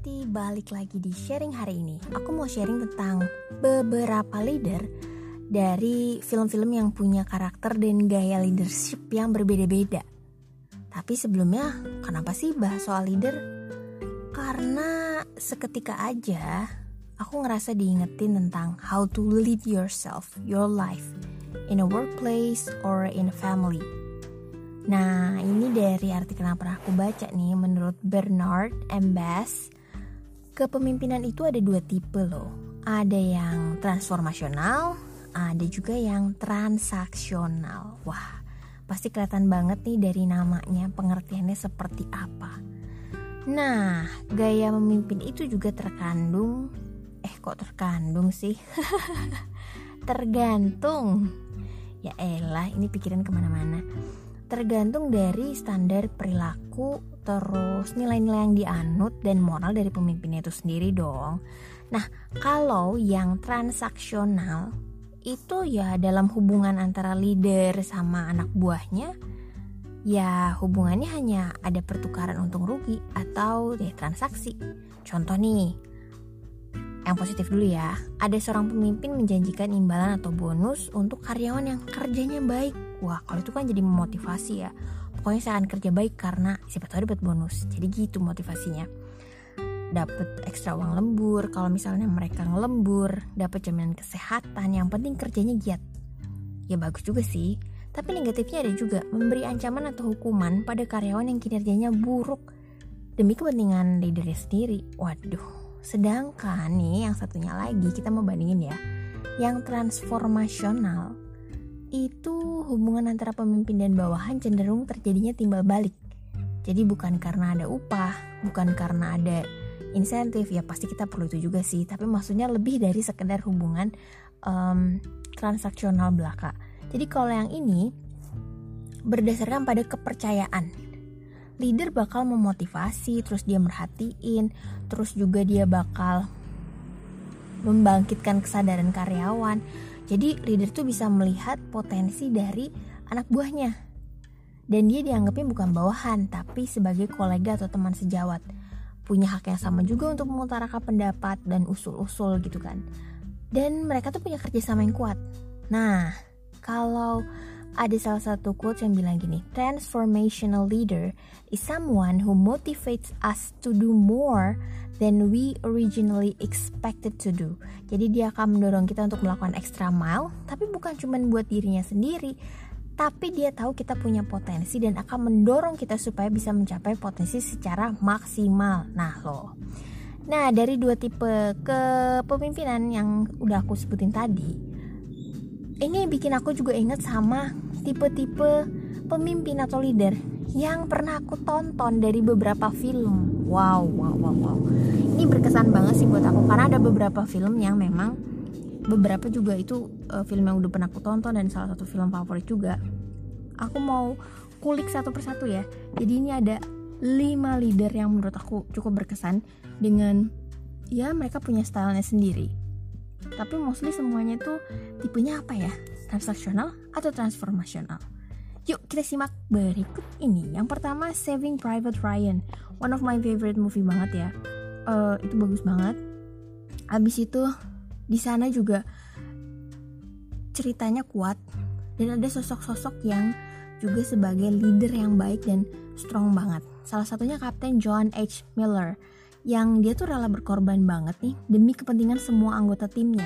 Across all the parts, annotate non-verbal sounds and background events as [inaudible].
Sehati, balik lagi di sharing hari ini. Aku mau sharing tentang beberapa leader dari film-film yang punya karakter dan gaya leadership yang berbeda-beda. Tapi sebelumnya, kenapa sih bahas soal leader? Karena seketika aja aku ngerasa diingetin tentang how to lead yourself, your life in a workplace or in a family. Nah, ini dari artikel yang pernah aku baca nih, menurut Bernard M. Bass, kepemimpinan itu ada dua tipe loh. Ada yang transformasional, ada juga yang transaksional. Wah, pasti kelihatan banget nih dari namanya pengertiannya seperti apa. Nah, gaya memimpin itu juga terkandung, eh kok terkandung sih? [laughs] Tergantung. Ya elah, ini pikiran ke mana-mana tergantung dari standar perilaku terus nilai-nilai yang dianut dan moral dari pemimpinnya itu sendiri dong. Nah, kalau yang transaksional itu ya dalam hubungan antara leader sama anak buahnya ya hubungannya hanya ada pertukaran untung rugi atau deh transaksi. Contoh nih, yang positif dulu ya. Ada seorang pemimpin menjanjikan imbalan atau bonus untuk karyawan yang kerjanya baik wah kalau itu kan jadi memotivasi ya pokoknya saya akan kerja baik karena siapa tahu dapat bonus. Jadi gitu motivasinya. Dapat ekstra uang lembur kalau misalnya mereka ngelembur dapat jaminan kesehatan yang penting kerjanya giat. Ya bagus juga sih. Tapi negatifnya ada juga memberi ancaman atau hukuman pada karyawan yang kinerjanya buruk. Demi kepentingan leadernya sendiri. Waduh sedangkan nih yang satunya lagi kita mau bandingin ya. Yang transformasional itu hubungan antara pemimpin dan bawahan cenderung terjadinya timbal balik. Jadi bukan karena ada upah, bukan karena ada insentif, ya pasti kita perlu itu juga sih. Tapi maksudnya lebih dari sekedar hubungan um, transaksional belaka. Jadi kalau yang ini berdasarkan pada kepercayaan. Leader bakal memotivasi, terus dia merhatiin, terus juga dia bakal membangkitkan kesadaran karyawan jadi leader tuh bisa melihat potensi dari anak buahnya. Dan dia dianggapnya bukan bawahan, tapi sebagai kolega atau teman sejawat. Punya hak yang sama juga untuk mengutarakan pendapat dan usul-usul gitu kan. Dan mereka tuh punya kerjasama yang kuat. Nah, kalau ada salah satu quote yang bilang gini, transformational leader is someone who motivates us to do more than we originally expected to do. Jadi dia akan mendorong kita untuk melakukan extra mile, tapi bukan cuma buat dirinya sendiri, tapi dia tahu kita punya potensi dan akan mendorong kita supaya bisa mencapai potensi secara maksimal. Nah, loh. Nah, dari dua tipe kepemimpinan yang udah aku sebutin tadi, ini bikin aku juga inget sama tipe-tipe pemimpin atau leader yang pernah aku tonton dari beberapa film. Wow, wow, wow, wow. Ini berkesan banget sih buat aku karena ada beberapa film yang memang beberapa juga itu uh, film yang udah pernah aku tonton dan salah satu film favorit juga. Aku mau kulik satu persatu ya. Jadi ini ada 5 leader yang menurut aku cukup berkesan dengan ya mereka punya stylenya sendiri. Tapi mostly semuanya tuh tipenya apa ya? Transaksional atau transformasional? Yuk kita simak berikut ini. Yang pertama Saving Private Ryan, one of my favorite movie banget ya. Uh, itu bagus banget. Abis itu di sana juga ceritanya kuat dan ada sosok-sosok yang juga sebagai leader yang baik dan strong banget. Salah satunya Kapten John H. Miller yang dia tuh rela berkorban banget nih demi kepentingan semua anggota timnya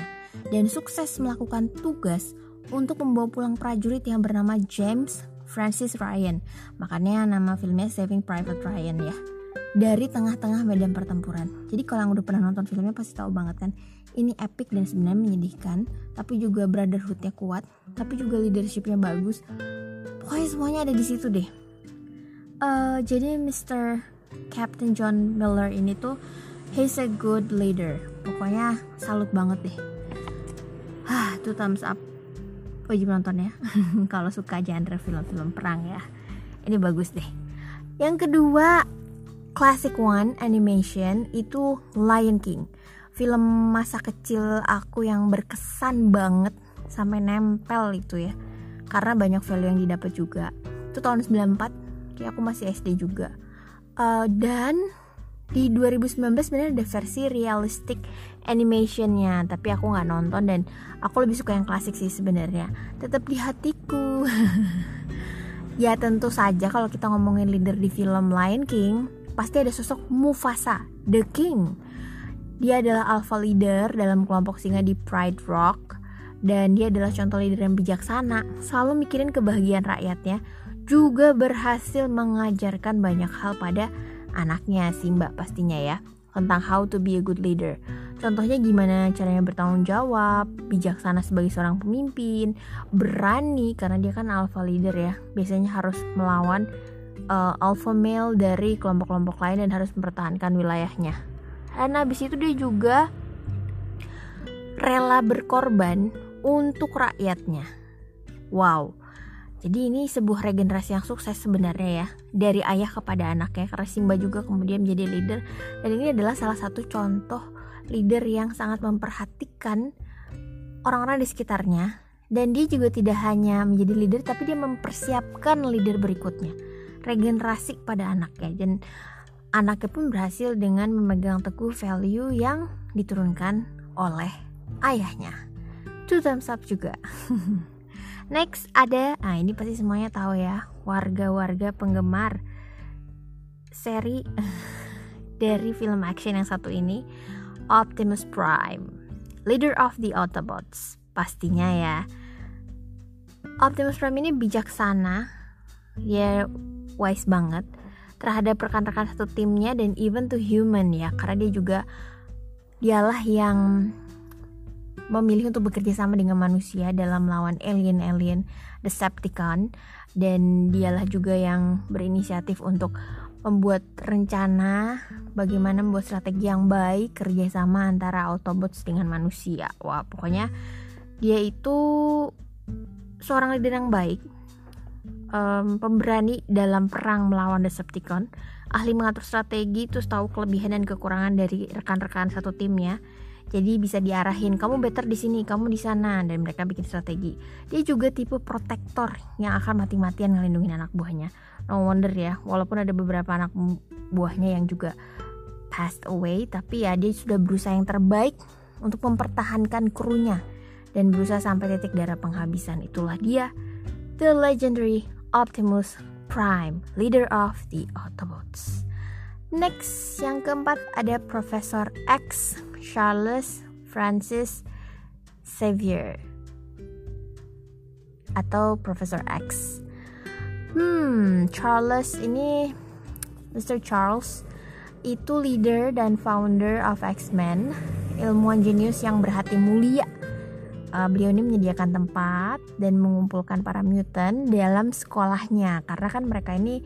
dan sukses melakukan tugas untuk membawa pulang prajurit yang bernama James Francis Ryan. Makanya nama filmnya Saving Private Ryan ya. Dari tengah-tengah medan pertempuran. Jadi kalau yang udah pernah nonton filmnya pasti tahu banget kan. Ini epic dan sebenarnya menyedihkan, tapi juga brotherhoodnya kuat, tapi juga leadershipnya bagus. pokoknya semuanya ada di situ deh uh, jadi Mr. Captain John Miller ini tuh he's a good leader. Pokoknya salut banget deh. Hah, tuh thumbs up. Wajib nonton ya kalau suka genre film-film perang ya. Ini bagus deh. Yang kedua classic one animation itu Lion King. Film masa kecil aku yang berkesan banget sampai nempel itu ya. Karena banyak value yang didapat juga. Itu tahun 94 kayak aku masih SD juga uh, dan di 2019 sebenarnya ada versi realistic animationnya tapi aku nggak nonton dan aku lebih suka yang klasik sih sebenarnya. Tetap di hatiku. [laughs] Ya tentu saja kalau kita ngomongin leader di film Lion King pasti ada sosok Mufasa the King. Dia adalah alpha leader dalam kelompok singa di Pride Rock. Dan dia adalah contoh leader yang bijaksana selalu mikirin kebahagiaan rakyatnya juga berhasil mengajarkan banyak hal pada anaknya Simba pastinya ya tentang how to be a good leader. Contohnya gimana caranya bertanggung jawab, bijaksana sebagai seorang pemimpin, berani karena dia kan alpha leader ya. Biasanya harus melawan uh, alpha male dari kelompok-kelompok lain dan harus mempertahankan wilayahnya. Dan habis itu dia juga rela berkorban untuk rakyatnya. Wow jadi ini sebuah regenerasi yang sukses sebenarnya ya dari ayah kepada anaknya. Karena Simba juga kemudian menjadi leader. Dan ini adalah salah satu contoh leader yang sangat memperhatikan orang-orang di sekitarnya. Dan dia juga tidak hanya menjadi leader tapi dia mempersiapkan leader berikutnya. Regenerasi pada anaknya. Dan anaknya pun berhasil dengan memegang teguh value yang diturunkan oleh ayahnya. Two thumbs up juga [laughs] Next ada, nah ini pasti semuanya tahu ya, warga-warga penggemar seri [laughs] dari film action yang satu ini, Optimus Prime, leader of the Autobots, pastinya ya. Optimus Prime ini bijaksana, ya wise banget terhadap rekan-rekan satu timnya dan even to human ya, karena dia juga dialah yang memilih untuk bekerja sama dengan manusia dalam melawan alien-alien Decepticon dan dialah juga yang berinisiatif untuk membuat rencana bagaimana membuat strategi yang baik kerjasama antara Autobots dengan manusia. Wah pokoknya dia itu seorang leader yang baik, um, pemberani dalam perang melawan Decepticon, ahli mengatur strategi, terus tahu kelebihan dan kekurangan dari rekan-rekan satu timnya jadi bisa diarahin kamu better di sini kamu di sana. Dan mereka bikin strategi. Dia juga tipe protektor yang akan mati-matian ngelindungin anak buahnya. No wonder ya walaupun ada beberapa anak buahnya yang juga passed away tapi ya dia sudah berusaha yang terbaik untuk mempertahankan krunya dan berusaha sampai titik darah penghabisan. Itulah dia the legendary Optimus Prime leader of the Autobots. Next, yang keempat ada Profesor X Charles Francis Xavier atau Profesor X. Hmm, Charles ini Mr. Charles itu leader dan founder of X-Men, ilmuwan jenius yang berhati mulia. Uh, beliau ini menyediakan tempat dan mengumpulkan para mutant dalam sekolahnya karena kan mereka ini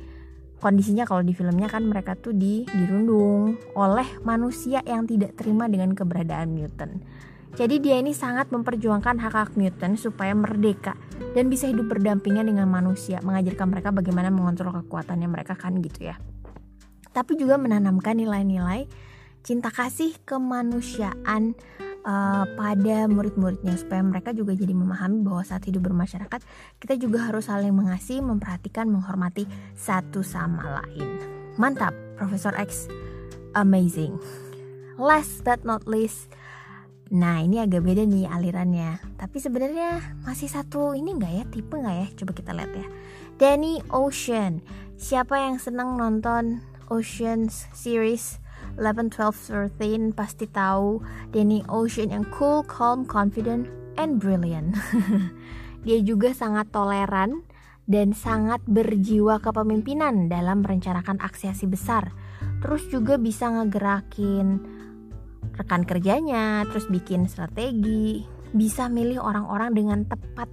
kondisinya kalau di filmnya kan mereka tuh di dirundung oleh manusia yang tidak terima dengan keberadaan mutant. Jadi dia ini sangat memperjuangkan hak-hak mutant supaya merdeka dan bisa hidup berdampingan dengan manusia, mengajarkan mereka bagaimana mengontrol kekuatannya mereka kan gitu ya. Tapi juga menanamkan nilai-nilai cinta kasih kemanusiaan uh, pada murid-muridnya supaya mereka juga jadi memahami bahwa saat hidup bermasyarakat kita juga harus saling mengasihi, memperhatikan, menghormati satu sama lain. Mantap, Profesor X. Amazing. Last but not least, Nah ini agak beda nih alirannya. Tapi sebenarnya masih satu ini nggak ya? Tipe nggak ya? Coba kita lihat ya. Danny Ocean. Siapa yang senang nonton Ocean series 11, 12, 13 pasti tahu Danny Ocean yang cool, calm, confident, and brilliant. [laughs] Dia juga sangat toleran dan sangat berjiwa kepemimpinan dalam merencanakan aksi-aksi besar. Terus juga bisa ngegerakin rekan kerjanya, terus bikin strategi, bisa milih orang-orang dengan tepat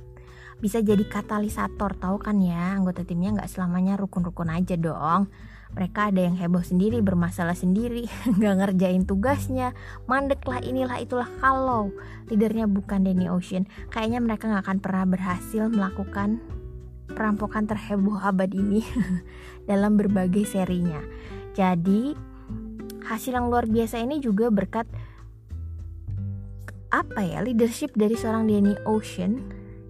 bisa jadi katalisator tahu kan ya anggota timnya nggak selamanya rukun-rukun aja dong mereka ada yang heboh sendiri bermasalah sendiri [laughs] nggak ngerjain tugasnya. Mandek lah inilah itulah. Kalau leadernya bukan Danny Ocean kayaknya mereka nggak akan pernah berhasil melakukan perampokan terheboh abad ini [laughs] dalam berbagai serinya. Jadi hasil yang luar biasa ini juga berkat apa ya leadership dari seorang Danny Ocean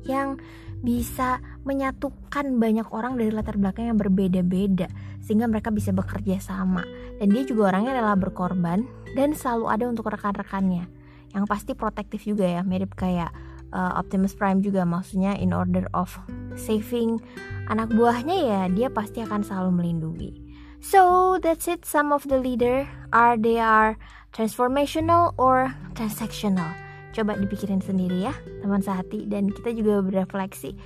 yang bisa menyatukan banyak orang dari latar belakang yang berbeda-beda sehingga mereka bisa bekerja sama. Dan dia juga orangnya rela berkorban dan selalu ada untuk rekan-rekannya. Yang pasti protektif juga ya mirip kayak uh, Optimus Prime juga maksudnya in order of saving anak buahnya ya dia pasti akan selalu melindungi. So that's it. Some of the leader are they are transformational or transactional? Coba dipikirin sendiri ya, teman sehati. Dan kita juga berefleksi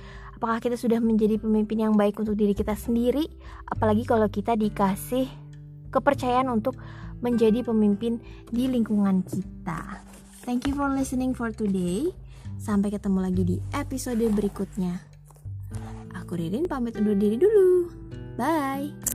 apakah kita sudah menjadi pemimpin yang baik untuk diri kita sendiri, apalagi kalau kita dikasih kepercayaan untuk menjadi pemimpin di lingkungan kita. Thank you for listening for today. Sampai ketemu lagi di episode berikutnya. Aku Ririn pamit undur diri dulu. Bye.